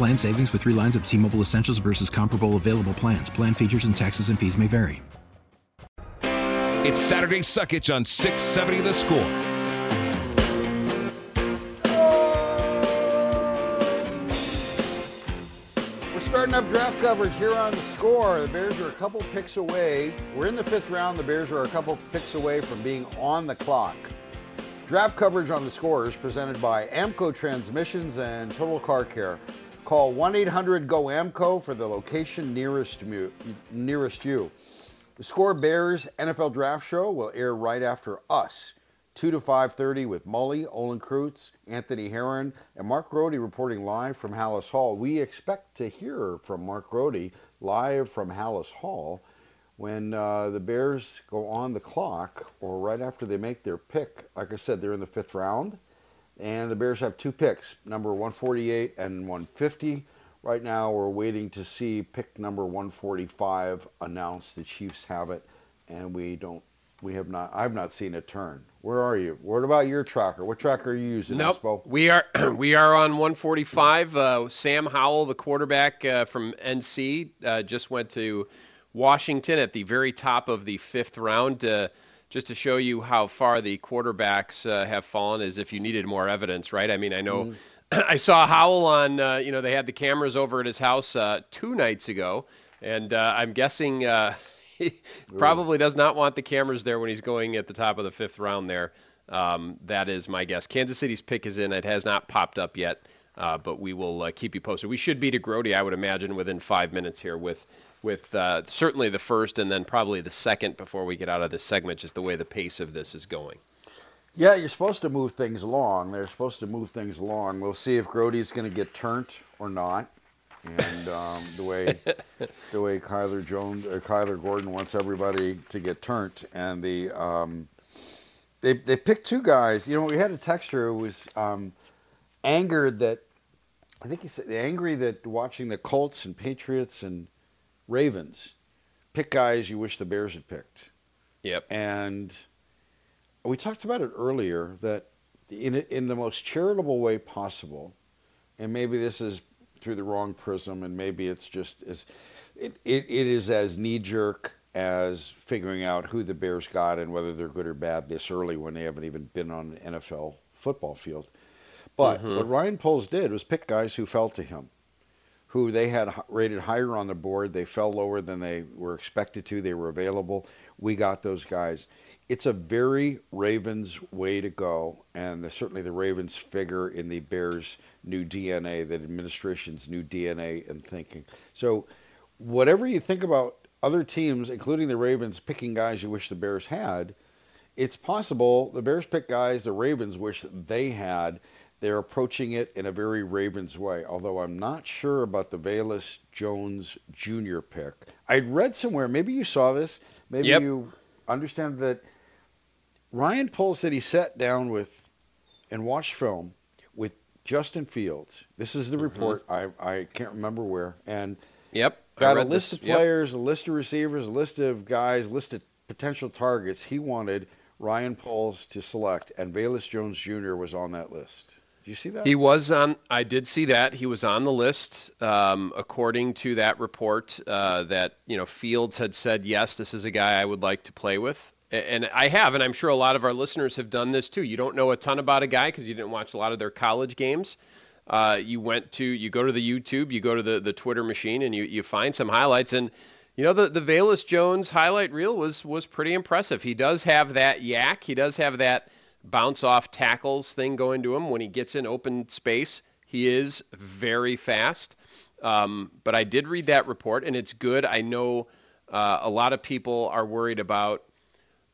Plan savings with three lines of T Mobile Essentials versus comparable available plans. Plan features and taxes and fees may vary. It's Saturday Suckage on 670 The Score. We're starting up draft coverage here on the score. The Bears are a couple picks away. We're in the fifth round. The Bears are a couple picks away from being on the clock. Draft coverage on the score is presented by AAMCO Transmissions and Total Car Care. Call 1-800-GO-AAMCO for the location nearest, mu- nearest you. The Score Bears NFL Draft Show will air right after us, 2 to 5.30 with Mully, Olin Kreutz, Anthony Herron, and Mark Grote reporting live from Halas Hall. We expect to hear from Mark Grote live from Halas Hall when uh, the Bears go on the clock or right after they make their pick. Like I said, they're in the fifth round, and the Bears have two picks, number 148 and 150. Right now, we're waiting to see pick number 145 announced. The Chiefs have it, and we don't. We have not. I've not seen it turn. Where are you? What about your tracker? What tracker are you using? Nope. Espo? We are we are on 145. Uh, Sam Howell, the quarterback uh, from NC, uh, just went to Washington at the very top of the fifth round. Just to show you how far the quarterbacks uh, have fallen, as if you needed more evidence, right? I mean, I know I saw Howell on, uh, you know, they had the cameras over at his house uh, two nights ago, and uh, I'm guessing uh, he probably does not want the cameras there when he's going at the top of the fifth round there. Um, that is my guess. Kansas City's pick is in. It has not popped up yet, uh, but we will uh, keep you posted. We should be to Grote, I would imagine, within five minutes here with with uh, certainly the first and then probably the second before we get out of this segment, just the way the pace of this is going. Yeah, you're supposed to move things along. They're supposed to move things along. We'll see if Grote's going to get turned or not. And um, the way the way Kyler Jones or Kyler Gordon wants everybody to get turned, and the um, they they picked two guys. You know, we had a texture who was um, angered that I think he said angry that watching the Colts and Patriots and Ravens pick guys you wish the Bears had picked. Yep. And we talked about it earlier that in in the most charitable way possible, and maybe this is through the wrong prism, and maybe it's just as it, it, it is as knee jerk as figuring out who the Bears got and whether they're good or bad this early when they haven't even been on an NFL football field. But mm-hmm. what Ryan Poles did was pick guys who fell to him, who they had rated higher on the board. They fell lower than they were expected to. They were available. We got those guys. It's a very Ravens way to go, and the, certainly the Ravens figure in the Bears' new DNA, the administration's new DNA and thinking. So, whatever you think about other teams, including the Ravens, picking guys you wish the Bears had, it's possible the Bears pick guys the Ravens wish they had. They're approaching it in a very Ravens way, although I'm not sure about the Velus Jones Jr. pick. I'd read somewhere, maybe you saw this, maybe Yep. you understand that Ryan Poles said he sat down with and watched film with Justin Fields. This is the mm-hmm. report. I, I can't remember where. And Yep. Got a list this. of Yep. players, a list of receivers, a list of guys, list of potential targets. He wanted Ryan Poles to select, and Velus Jones Jr. was on that list. You see that? He was on. I did see that he was on the list, um, according to that report. Uh, that you know Fields had said yes, this is a guy I would like to play with, and I have, and I'm sure a lot of our listeners have done this too. You don't know a ton about a guy because you didn't watch a lot of their college games, uh, you went to you go to the YouTube, you go to the the Twitter machine, and you you find some highlights and. You know the the Velus Jones highlight reel was was pretty impressive. He does have that YAC. He does have that bounce off tackles thing going to him when he gets in open space. He is very fast. Um, but I did read that report, and it's good. I know uh, a lot of people are worried about,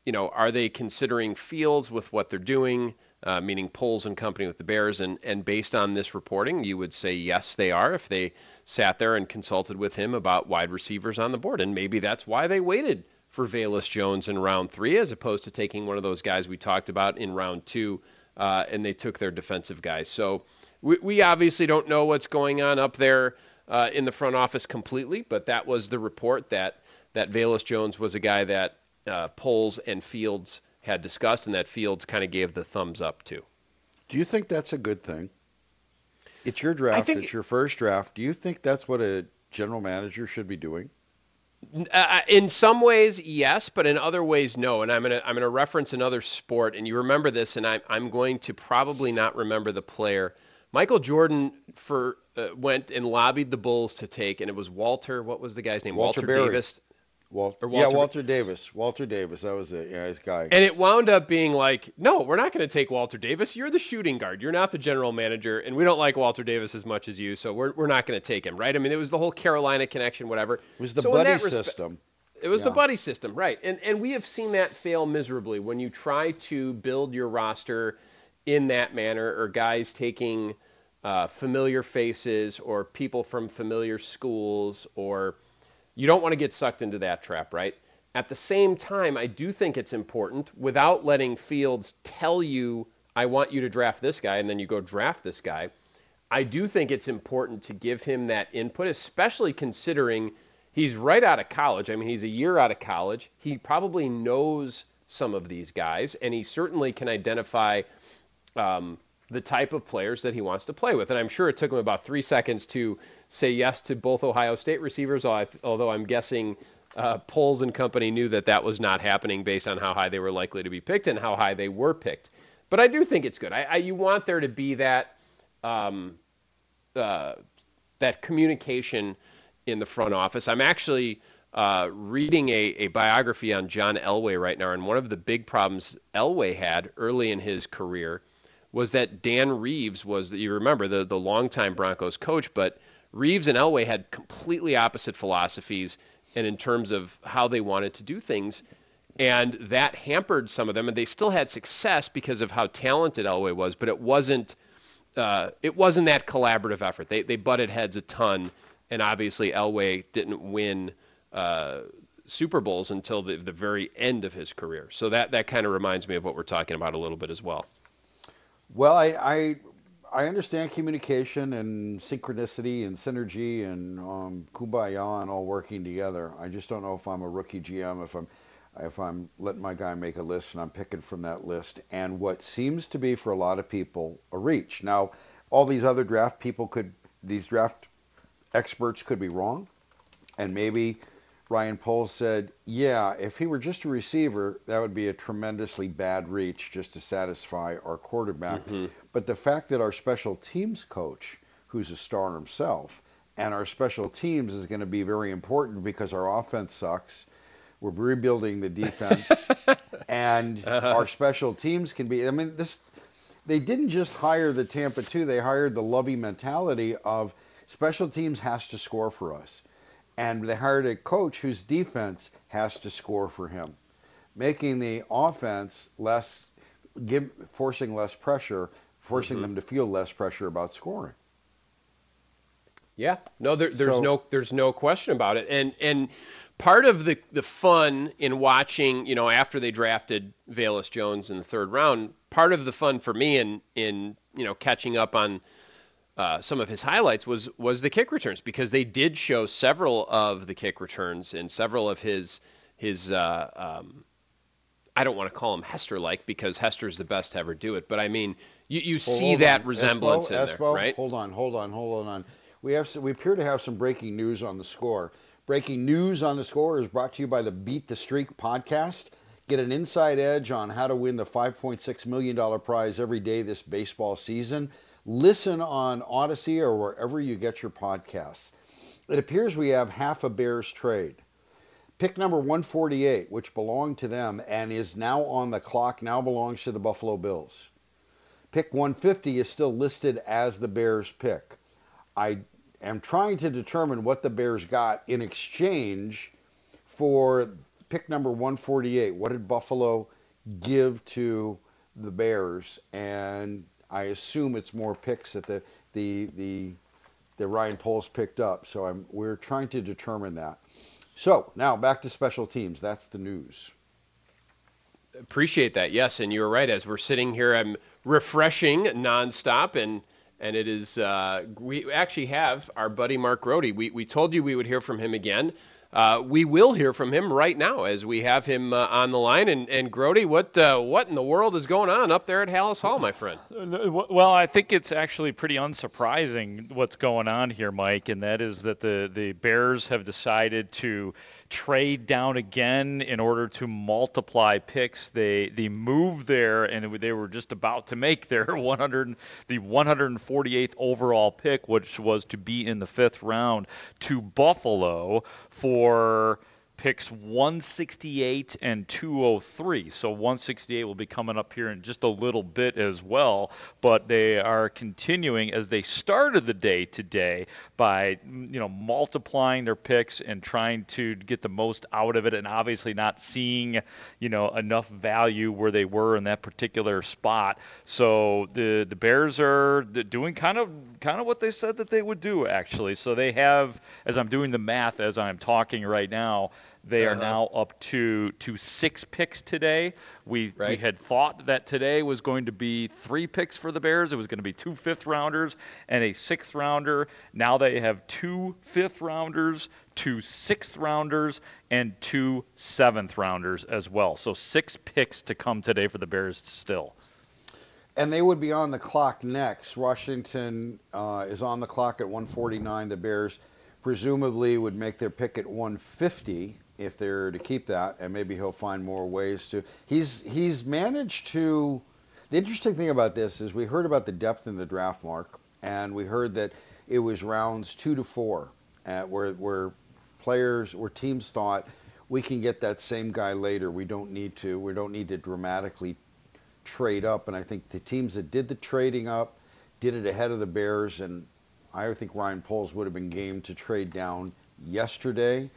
you know, are they considering Fields with what they're doing, uh, meaning Poles and company with the Bears? And, and based on this reporting, you would say yes, they are if they sat there and consulted with him about wide receivers on the board. And maybe that's why they waited for Velus Jones in round three as opposed to taking one of those guys we talked about in round two, uh, and they took their defensive guys. So we, we obviously don't know what's going on up there uh, in the front office completely, but that was the report that that Velus Jones was a guy that uh, Poles and Fields had discussed, and that Fields kind of gave the thumbs up to. Do you think that's a good thing? It's your draft. It's your first draft. Do you think that's what a general manager should be doing? Uh, uh, in some ways, yes, but in other ways, no. And I'm gonna I'm gonna reference another sport, and you remember this, and I'm I'm going to probably not remember the player. Michael Jordan for uh, went and lobbied the Bulls to take, and it was Walter. What was the guy's name? Walter, Walter Davis. Walter, Walter, yeah, Walter Davis. Walter Davis. That was it. Yeah, his guy. And it wound up being like, no, we're not going to take Walter Davis. You're the shooting guard. You're not the general manager, and we don't like Walter Davis as much as you, so we're, we're not going to take him, right? I mean, it was the whole Carolina connection, whatever. It was the so buddy respe- system. It was yeah. the buddy system, right? And and we have seen that fail miserably when you try to build your roster in that manner, or guys taking uh, familiar faces or people from familiar schools, or you don't want to get sucked into that trap, right? At the same time, I do think it's important without letting Fields tell you, I want you to draft this guy, and then you go draft this guy. I do think it's important to give him that input, especially considering he's right out of college. I mean, he's a year out of college. He probably knows some of these guys, and he certainly can identify um, the type of players that he wants to play with. And I'm sure it took him about three seconds to say yes to both Ohio State receivers, although I'm guessing uh, Poles and company knew that that was not happening based on how high they were likely to be picked and how high they were picked. But I do think it's good. I, I you want there to be that um, uh, that communication in the front office. I'm actually uh, reading a, a biography on John Elway right now, and one of the big problems Elway had early in his career – was that Dan Reeves was you remember the the longtime Broncos coach, but Reeves and Elway had completely opposite philosophies and in terms of how they wanted to do things. And that hampered some of them, and they still had success because of how talented Elway was, but it wasn't uh, it wasn't that collaborative effort. They they butted heads a ton, and obviously Elway didn't win uh, Super Bowls until the, the very end of his career. So that that kind of reminds me of what we're talking about a little bit as well. Well, I, I I understand communication and synchronicity and synergy and um, kumbaya and all working together. I just don't know if I'm a rookie GM if I'm if I'm letting my guy make a list and I'm picking from that list and what seems to be for a lot of people a reach. Now, all these other draft people could these draft experts could be wrong, and maybe Ryan Poles said, yeah, if he were just a receiver, that would be a tremendously bad reach just to satisfy our quarterback. Mm-hmm. But the fact that our special teams coach, who's a star himself, and our special teams is going to be very important because our offense sucks. We're rebuilding the defense, and uh-huh. our special teams can be. I mean, this. They didn't just hire the Tampa two; they hired the Lovie mentality of special teams has to score for us and they hired a coach whose defense has to score for him, making the offense less, give, forcing less pressure, forcing mm-hmm. them to feel less pressure about scoring. Yeah, no, there, there's so, no there's no question about it, and and part of the the fun in watching, you know, after they drafted Velus Jones in the third round, part of the fun for me in in you know catching up on uh, some of his highlights was was the kick returns because they did show several of the kick returns and several of his his uh, um, I don't want to call him Hester like because Hester's the best to ever do it, but I mean you, you see that on. resemblance Espo, in Espo, there, right? Hold on, hold on, hold on. We have we appear to have some breaking news on the score. Breaking news on the score is brought to you by the Beat the Streak podcast. Get an inside edge on how to win the $5.6 million prize every day this baseball season. Listen on Audacy or wherever you get your podcasts. It appears we have half a Bears trade. Pick number 148, which belonged to them and is now on the clock, now belongs to the Buffalo Bills. Pick 150 is still listed as the Bears pick. I am trying to determine what the Bears got in exchange for pick number 148. What did Buffalo give to the Bears? And I assume it's more picks that the the the Ryan Poles picked up. So I'm we're trying to determine that. So now back to special teams. That's the news. Appreciate that. Yes, and you're right. As we're sitting here, I'm refreshing nonstop, and and it is uh, we actually have our buddy Mark Grote. We we told you we would hear from him again. Uh, we will hear from him right now as we have him uh, on the line. And, and Grote, what uh, what in the world is going on up there at Halas Hall, my friend? Well, I think it's actually pretty unsurprising what's going on here, Mike, and that is that the the Bears have decided to trade down again in order to multiply picks. They they moved there and they were just about to make their 100 the 148th overall pick, which was to be in the fifth round, to Buffalo for picks 168 and 203. So 168 will be coming up here in just a little bit as well. But they are continuing as they started the day today by you know multiplying their picks and trying to get the most out of it, and obviously not seeing you know enough value where they were in that particular spot. So the the Bears are doing kind of kind of what they said that they would do actually. So they have, as I'm doing the math as I'm talking right now they uh-huh. are now up to to six picks today. We right. we had thought that today was going to be three picks for the Bears. It was going to be two fifth rounders and a sixth rounder. Now they have two fifth rounders, two sixth rounders, and two seventh rounders as well. So six picks to come today for the Bears still. And they would be on the clock next. Washington uh, is on the clock at 149. The Bears presumably would make their pick at 150 if they're to keep that, and maybe he'll find more ways to. He's he's managed to. The interesting thing about this is we heard about the depth in the draft mark, and we heard that it was rounds two to four, uh, where where players or teams thought we can get that same guy later. We don't need to. We don't need to dramatically trade up. And I think the teams that did the trading up did it ahead of the Bears, and I think Ryan Poles would have been game to trade down yesterday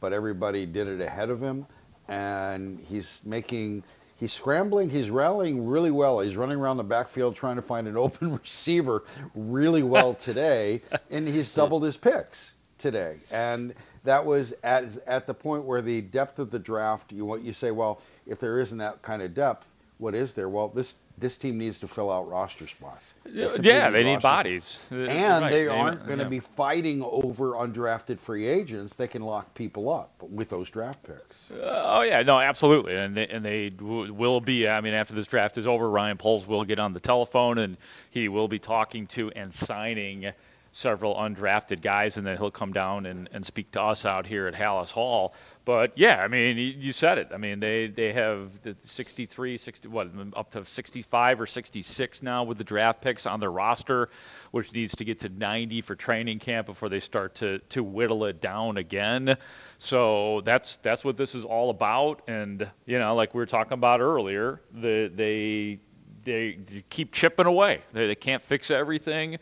but everybody did it ahead of him, and he's making he's scrambling, he's rallying really well. He's running around the backfield trying to find an open receiver really well today, and he's doubled his picks today. And that was at at the point where the depth of the draft, you you say, well, if there isn't that kind of depth, what is there? Well, this this team needs to fill out roster spots. Yeah, they need bodies, uh, and right. they aren't going to yeah. be fighting over undrafted free agents. They can lock people up with those draft picks. Uh, oh yeah, no, absolutely, and they, and they w- will be. I mean, after this draft is over, Ryan Poles will get on the telephone and he will be talking to and signing several undrafted guys, and then he'll come down and, and speak to us out here at Halas Hall. But yeah, I mean, you said it. I mean, they they have the 63, 60, what, up to 65 or 66 now with the draft picks on their roster, which needs to get to 90 for training camp before they start to to whittle it down again. So that's that's what this is all about. And you know, like we were talking about earlier, the they they keep chipping away. They, they can't fix everything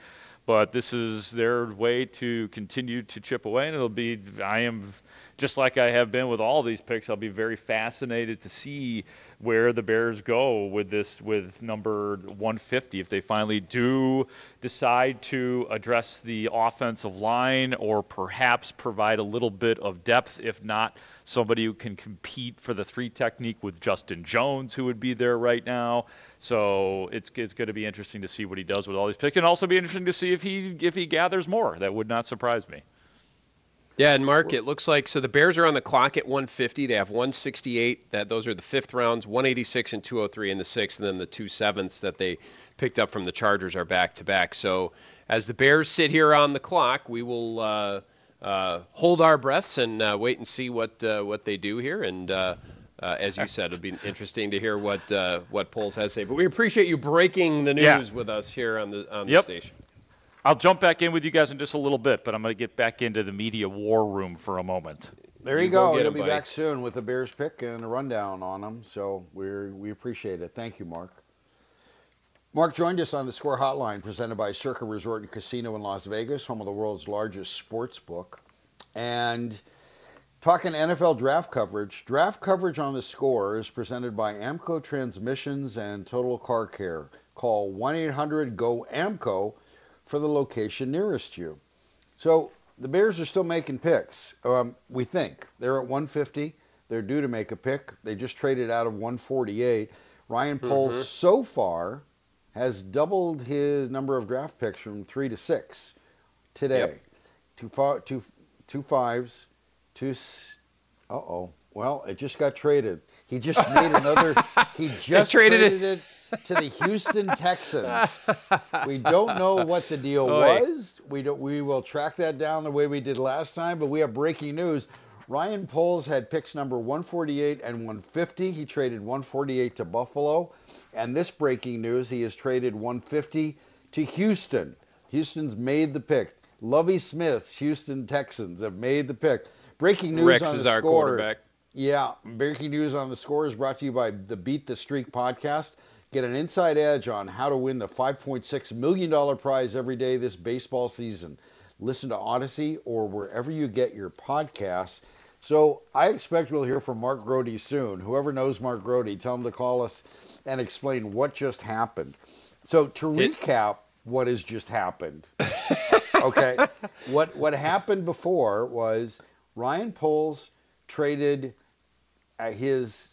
but this is their way to continue to chip away, and it'll be. I am just like I have been with all these picks. I'll be very fascinated to see where the Bears go with this, with number 150. If they finally do decide to address the offensive line, or perhaps provide a little bit of depth, if not somebody who can compete for the three technique with Justin Jones, who would be there right now. So it's it's going to be interesting to see what he does with all these picks, and also be interesting to see if he if he gathers more. That would not surprise me. Yeah, and Mark, it looks like so the Bears are on the clock at 150. They have 168. That those are the fifth rounds, 186 and 203 in the sixth, and then the two sevenths that they picked up from the Chargers are back to back. So as the Bears sit here on the clock, we will uh, uh, hold our breaths and uh, wait and see what uh, what they do here. And uh, uh, as you said, it'll be interesting to hear what uh, what Poles has to say. But we appreciate you breaking the news Yeah. with us here on the on the Yep. station. I'll jump back in with you guys in just a little bit, but I'm going to get back into the media war room for a moment. There you, You go go. He'll him, be buddy. back soon with the Bears pick and a rundown on them. So we we appreciate it. Thank you, Mark. Mark joined us on the Score Hotline, presented by Circa Resort and Casino in Las Vegas, home of the world's largest sports book, and talking NFL draft coverage. Draft coverage on the Score is presented by AAMCO Transmissions and Total Car Care. Call 1-800-GO-AAMCO for the location nearest you. So the Bears are still making picks. Um, we think they're at 150. They're due to make a pick. They just traded out of 148. Ryan Poles so far has doubled his number of draft picks from three to six today. Yep. Two, two, two fives, two. s- Uh-oh. Well, it just got traded. He just made another. He just traded it. traded it to the Houston Texans. We don't know what the deal Oy. was. We don't. We will track that down the way we did last time. But we have breaking news. Ryan Poles had picks number 148 and 150. He traded 148 to Buffalo. And this breaking news, he has traded 150 to Houston. Houston's made the pick. Lovie Smith's Houston Texans have made the pick. Breaking news Rex on is the our score. quarterback. Yeah, breaking news on the score is brought to you by the Beat the Streak podcast. Get an inside edge on how to win the $5.6 million prize every day this baseball season. Listen to Audacy or wherever you get your podcasts. So I expect we'll hear from Mark Grote soon. Whoever knows Mark Grote, tell him to call us and explain what just happened. So to recap what has just happened. okay. What what happened before was Ryan Poles traded his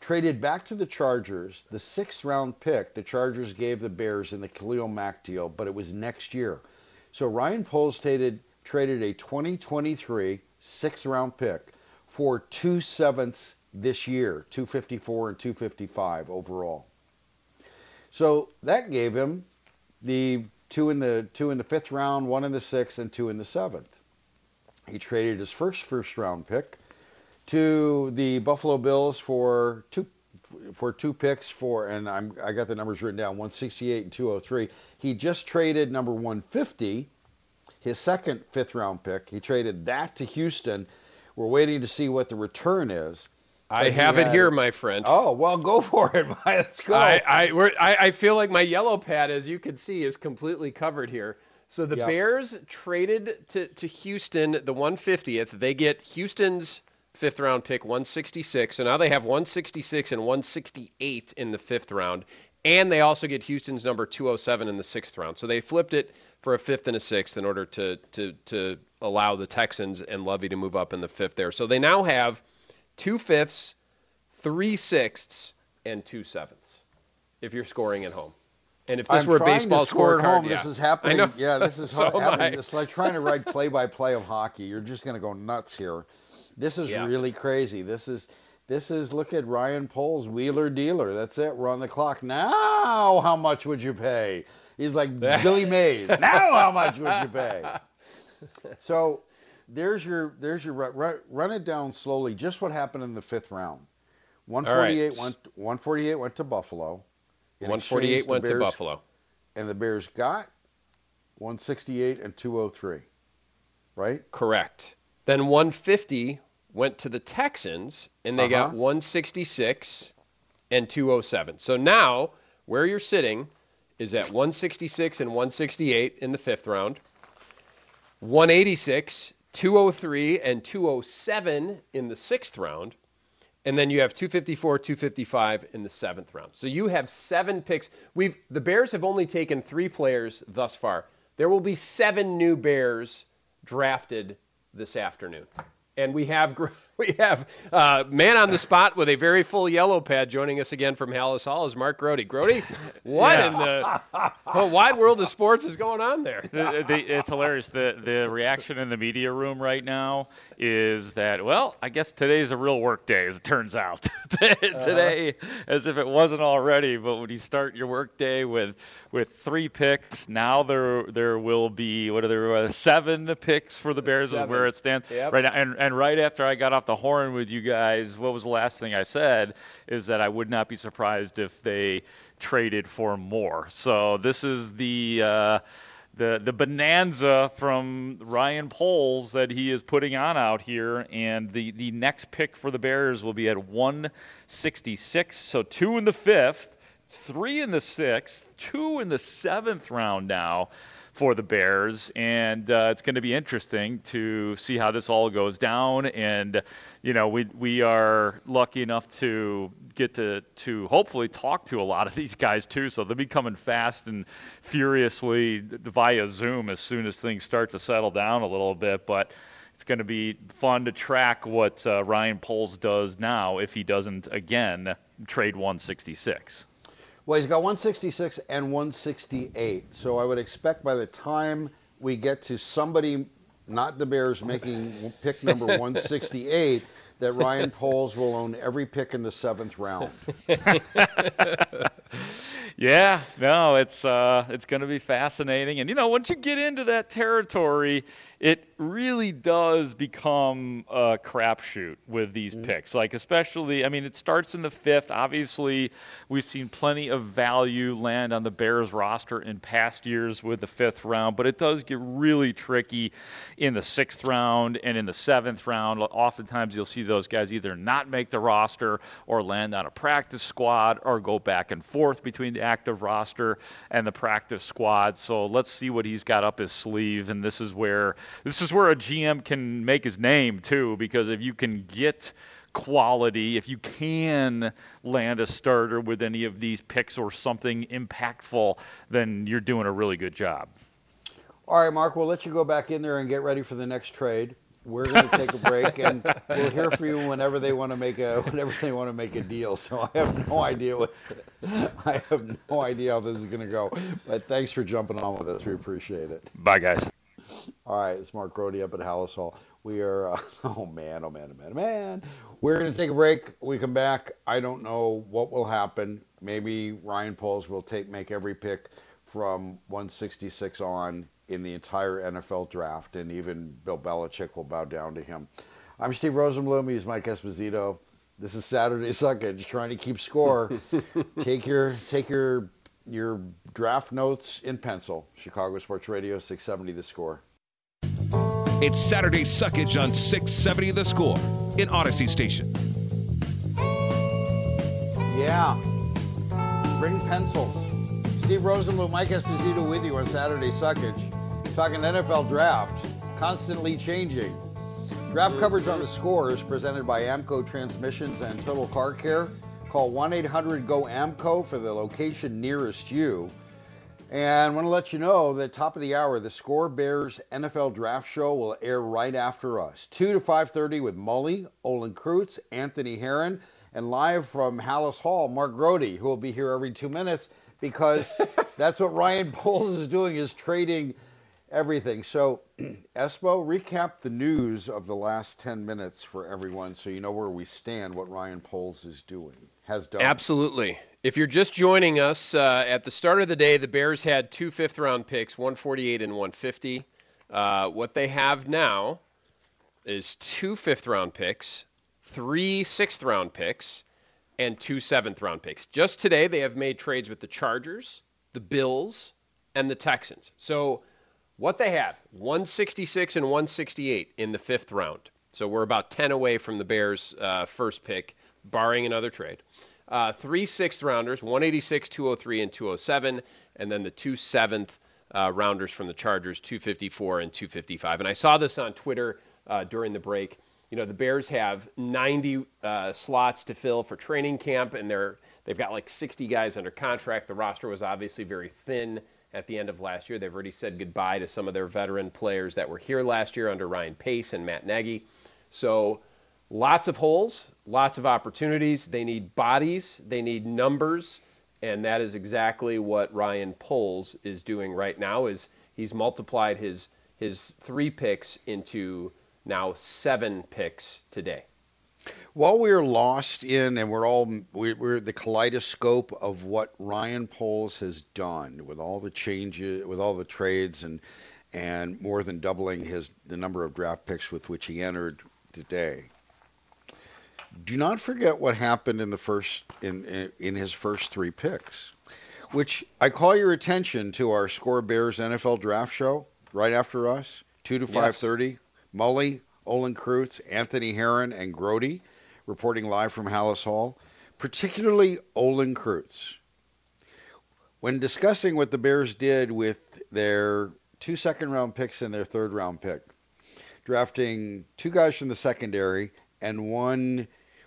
traded back to the Chargers the sixth round pick the Chargers gave the Bears in the Khalil Mack deal, but it was next year. So Ryan Poles traded traded a 2023 sixth round pick for two sevenths this year, 254 and 255 overall. So that gave him the two in the two in the fifth round, one in the sixth, and two in the seventh. He traded his first first round pick to the Buffalo Bills for two for two picks for and I'm I got the numbers written down 168 and 203. He just traded number 150, his second fifth round pick. He traded that to Houston. We're waiting to see what the return is. I But he have it here, my friend. Oh well, go for it. Let's go. I I, we're, I I feel like my yellow pad, as you can see, is completely covered here. So the Yep. Bears traded to, to Houston the 150th. They get Houston's fifth round pick, 166. So now they have 166 and 168 in the fifth round. And they also get Houston's number 207 in the sixth round. So they flipped it for a fifth and a sixth in order to, to, to allow the Texans and Lovie to move up in the fifth there. So they now have two fifths, three sixths, and two sevenths if you're scoring at home. And if this I'm were a baseball to score scorecard, at home. yeah. This is happening. Yeah, this is So happening. It's like trying to write play-by-play of hockey. You're just going to go nuts here. This is Yeah. really crazy. This is this is look at Ryan Poles wheeler dealer. That's it. We're on the clock now. How much would you pay? He's like Billy Mays. Now how much would you pay? So there's your there's your run, run, it down slowly. Just what happened in the fifth round. 148 went 148 went to Buffalo. In 148 exchange, the went to Buffalo. and the Bears got 168 and 203, right? Correct. Then 150 went to the Texans, and they got Uh-huh. 166 and 207. So now where you're sitting is at 166 and 168 in the fifth round, 186, 203, and 207 in the sixth round. And then you have 254, 255 in the seventh round. So you have seven picks. We've the Bears have only taken three players thus far. There will be seven new Bears drafted this afternoon. And we have we have uh, man on the spot with a very full yellow pad joining us again from Halas Hall is Mark Grote. Grote, what in the whole wide world of sports is going on there? the, the, it's hilarious. The the reaction in the media room right now is that well, I guess today's a real work day, as it turns out. Today, as if it wasn't already. But when you start your work day with with three picks, now there there will be what are there uh, seven picks for the Bears is where it stands Yep. right now. And and right after I got off the horn with you guys, what was the last thing I said? Is that I would not be surprised if they traded for more. So this is the. Uh, the the bonanza from Ryan Poles that he is putting on out here, and the the next pick for the Bears will be at 166. So two in the fifth, three in the sixth, two in the seventh round now for the Bears, and uh, it's going to be interesting to see how this all goes down. And you know, we we are lucky enough to get to to hopefully talk to a lot of these guys too. So they'll be coming fast and furiously via Zoom as soon as things start to settle down a little bit. But it's going to be fun to track what uh, Ryan Poles does now if he doesn't again trade 166. Well, he's got 166 and 168. So I would expect by the time we get to somebody, not the Bears, making pick number 168, that Ryan Poles will own every pick in the seventh round. yeah, no, it's uh, it's going to be fascinating, and you know, once you get into that territory, it really does become a crapshoot with these mm-hmm. picks. Like, especially, I mean, it starts in the fifth. Obviously, we've seen plenty of value land on the Bears roster in past years with the fifth round, but it does get really tricky in the sixth round and in the seventh round. Oftentimes, you'll see those guys either not make the roster or land on a practice squad or go back and forth between the active roster and the practice squad. So let's see what he's got up his sleeve. And this is where this is where a GM can make his name too, because if you can get quality, if you can land a starter with any of these picks or something impactful, then you're doing a really good job. All right, Mark, we'll let you go back in there and get ready for the next trade. We're going to take a break, and we'll hear from you whenever they want to make a whenever they want to make a deal. So I have no idea what's I have no idea how this is going to go. But thanks for jumping on with us. We appreciate it. Bye, guys. All right, it's Mark Grote up at Halas Hall. We are, uh, oh man, oh man, oh man, oh man. We're going to take a break. We come back. I don't know what will happen. Maybe Ryan Poles will take make every pick from 166 on in the entire NFL draft, and even Bill Belichick will bow down to him. I'm Steve Rosenbloom. He's Mike Esposito. This is Saturday Suckage, trying to keep score. take your take your your draft notes in pencil. Chicago Sports Radio 670 The Score. It's Saturday Suckage on 670 The Score in Audacy Station. Yeah. Bring pencils. Steve Rosenbloom, Mike Esposito with you on Saturday Suckage. Talking NFL draft, constantly changing. Draft coverage on the score is presented by AAMCO Transmissions and Total Car Care. Call 1 800 GO AAMCO for the location nearest you. And I want to let you know that top of the hour, the Score Bears NFL Draft Show will air right after us, 2 to 5:30 with Mully, Olin Kreutz, Anthony Herron, and live from Halas Hall, Mark Grote, who will be here every two minutes because that's what Ryan Poles is doing is trading everything. So, Espo, recap the news of the last 10 minutes for everyone so you know where we stand, what Ryan Poles is doing, has done. Absolutely. If you're just joining us, uh, at the start of the day, the Bears had two fifth round picks, 148 and 150. Uh, what they have now is two fifth round picks, three sixth round picks, and two seventh round picks. Just today, they have made trades with the Chargers, the Bills, and the Texans. So, what they have 166 and 168 in the fifth round. So, we're about 10 away from the Bears' uh, first pick, barring another trade uh, three sixth rounders, 186, 203, and 207, and then the two seventh uh, rounders from the Chargers, 254 and 255. And I saw this on Twitter uh, during the break. You know, the Bears have 90 uh, slots to fill for training camp, and they're they've got like 60 guys under contract. The roster was obviously very thin at the end of last year. They've already said goodbye to some of their veteran players that were here last year under Ryan Pace and Matt Nagy. So lots of holes, lots of opportunities. They need bodies, they need numbers, and that is exactly what Ryan Poles is doing right now. Is he's multiplied his his three picks into now seven picks today. While we're lost in, and we're all we're, the kaleidoscope of what Ryan Poles has done with all the changes, with all the trades, and and more than doubling his the number of draft picks with which he entered today do not forget what happened in the first in in, in his first three picks, which I call your attention to our Score Bears NFL Draft Show right after us, two to five thirty. Yes. Mully, Olin Kreutz, Anthony Herron, and Grote, reporting live from Halas Hall. Particularly Olin Kreutz. When discussing what the Bears did with their two second round picks and their third round pick, drafting two guys from the secondary and one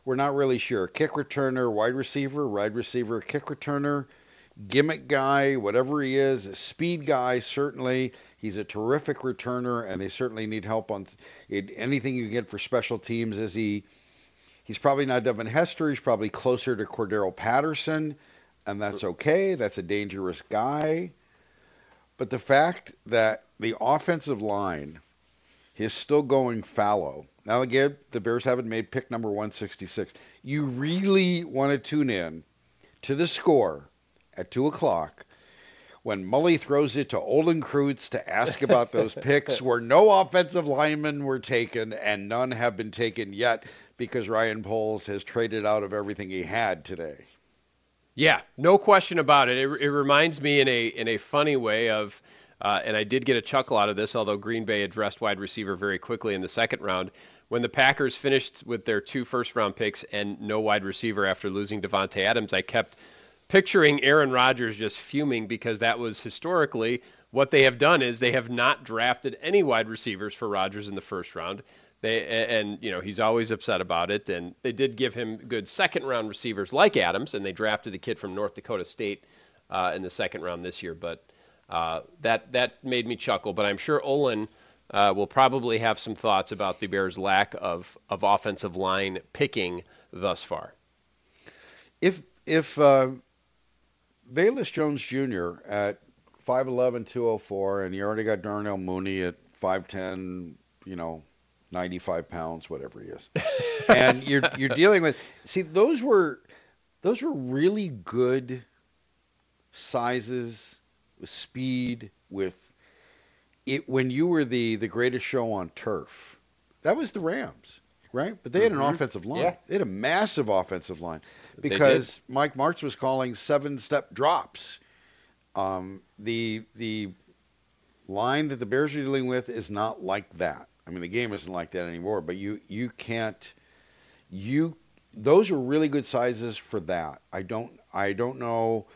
we're not really sure. Kick returner, wide receiver, wide receiver, kick returner, gimmick guy, whatever he is, speed guy, certainly. He's a terrific returner, and they certainly need help on it, anything you get for special teams. Is he? He's probably not Devin Hester. He's probably closer to Cordarrelle Patterson, and that's okay. That's a dangerous guy. But the fact that the offensive line is still going fallow now, again, the Bears haven't made pick number 166. You really want to tune in to the score at 2 o'clock when Mully throws it to Olin Kreutz to ask about those picks where no offensive linemen were taken and none have been taken yet because Ryan Poles has traded out of everything he had today. Yeah, no question about it. It, it reminds me in a in a funny way of uh, and I did get a chuckle out of this, although Green Bay addressed wide receiver very quickly in the second round when the Packers finished with their two first round picks and no wide receiver after losing Davante Adams, I kept picturing Aaron Rodgers just fuming because that was historically what they have done is they have not drafted any wide receivers for Rodgers in the first round. They and you know he's always upset about it. And they did give him good second round receivers like Adams, and they drafted the kid from North Dakota State uh, in the second round this year. But uh, that that made me chuckle. But I'm sure Olin uh, will probably have some thoughts about the Bears' lack of, of offensive line picking thus far. If if uh, Velus Jones Jr. at 5'11", 204, and you already got Darnell Mooney at 5'10", you know, 95 pounds, whatever he is, and you're you're dealing with see those were those were really good sizes with speed with it when you were the the greatest show on turf, that was the Rams, right? But they had an mm-hmm. offensive line. Yeah. They had a massive offensive line because Mike Martz was calling seven step drops. Um, the the line that the Bears are dealing with is not like that. I mean, the game isn't like that anymore. But you you can't you those are really good sizes for that. I don't I don't know.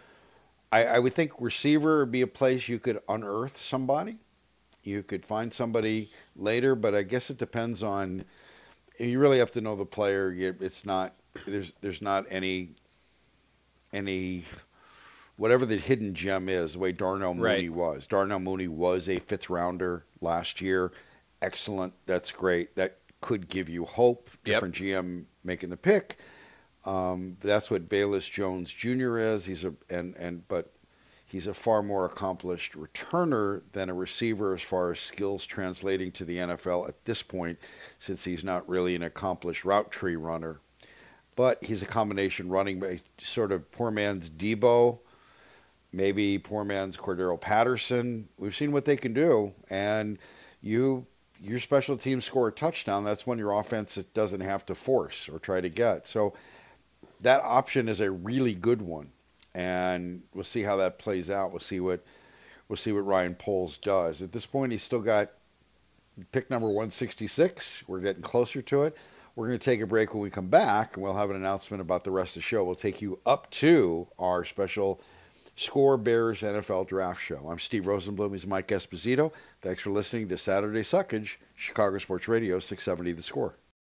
I, I would think receiver would be a place you could unearth somebody. You could find somebody later, but I guess it depends on. You really have to know the player. It's not there's there's not any any whatever the hidden gem is. The way Darnell Mooney right. was. Darnell Mooney was a fifth rounder last year. Excellent. That's great. That could give you hope. Different yep. GM making the pick. Um, that's what Velus Jones Jr. is. He's a and and but He's a far more accomplished returner than a receiver as far as skills translating to the NFL at this point, since he's not really an accomplished route tree runner. But he's a combination running sort of poor man's Deebo, maybe poor man's Cordarrelle Patterson. We've seen what they can do, and you your special teams score a touchdown. That's when your offense doesn't have to force or try to get. So that option is a really good one and we'll see how that plays out. We'll see what we'll see what Ryan Poles does. At this point, he's still got pick number 166. We're getting closer to it. We're going to take a break when we come back, and we'll have an announcement about the rest of the show. We'll take you up to our special Score Bears NFL Draft Show. I'm Steve Rosenbloom. He's Mike Esposito. Thanks for listening to Saturday Suckage, Chicago Sports Radio, 670 The Score.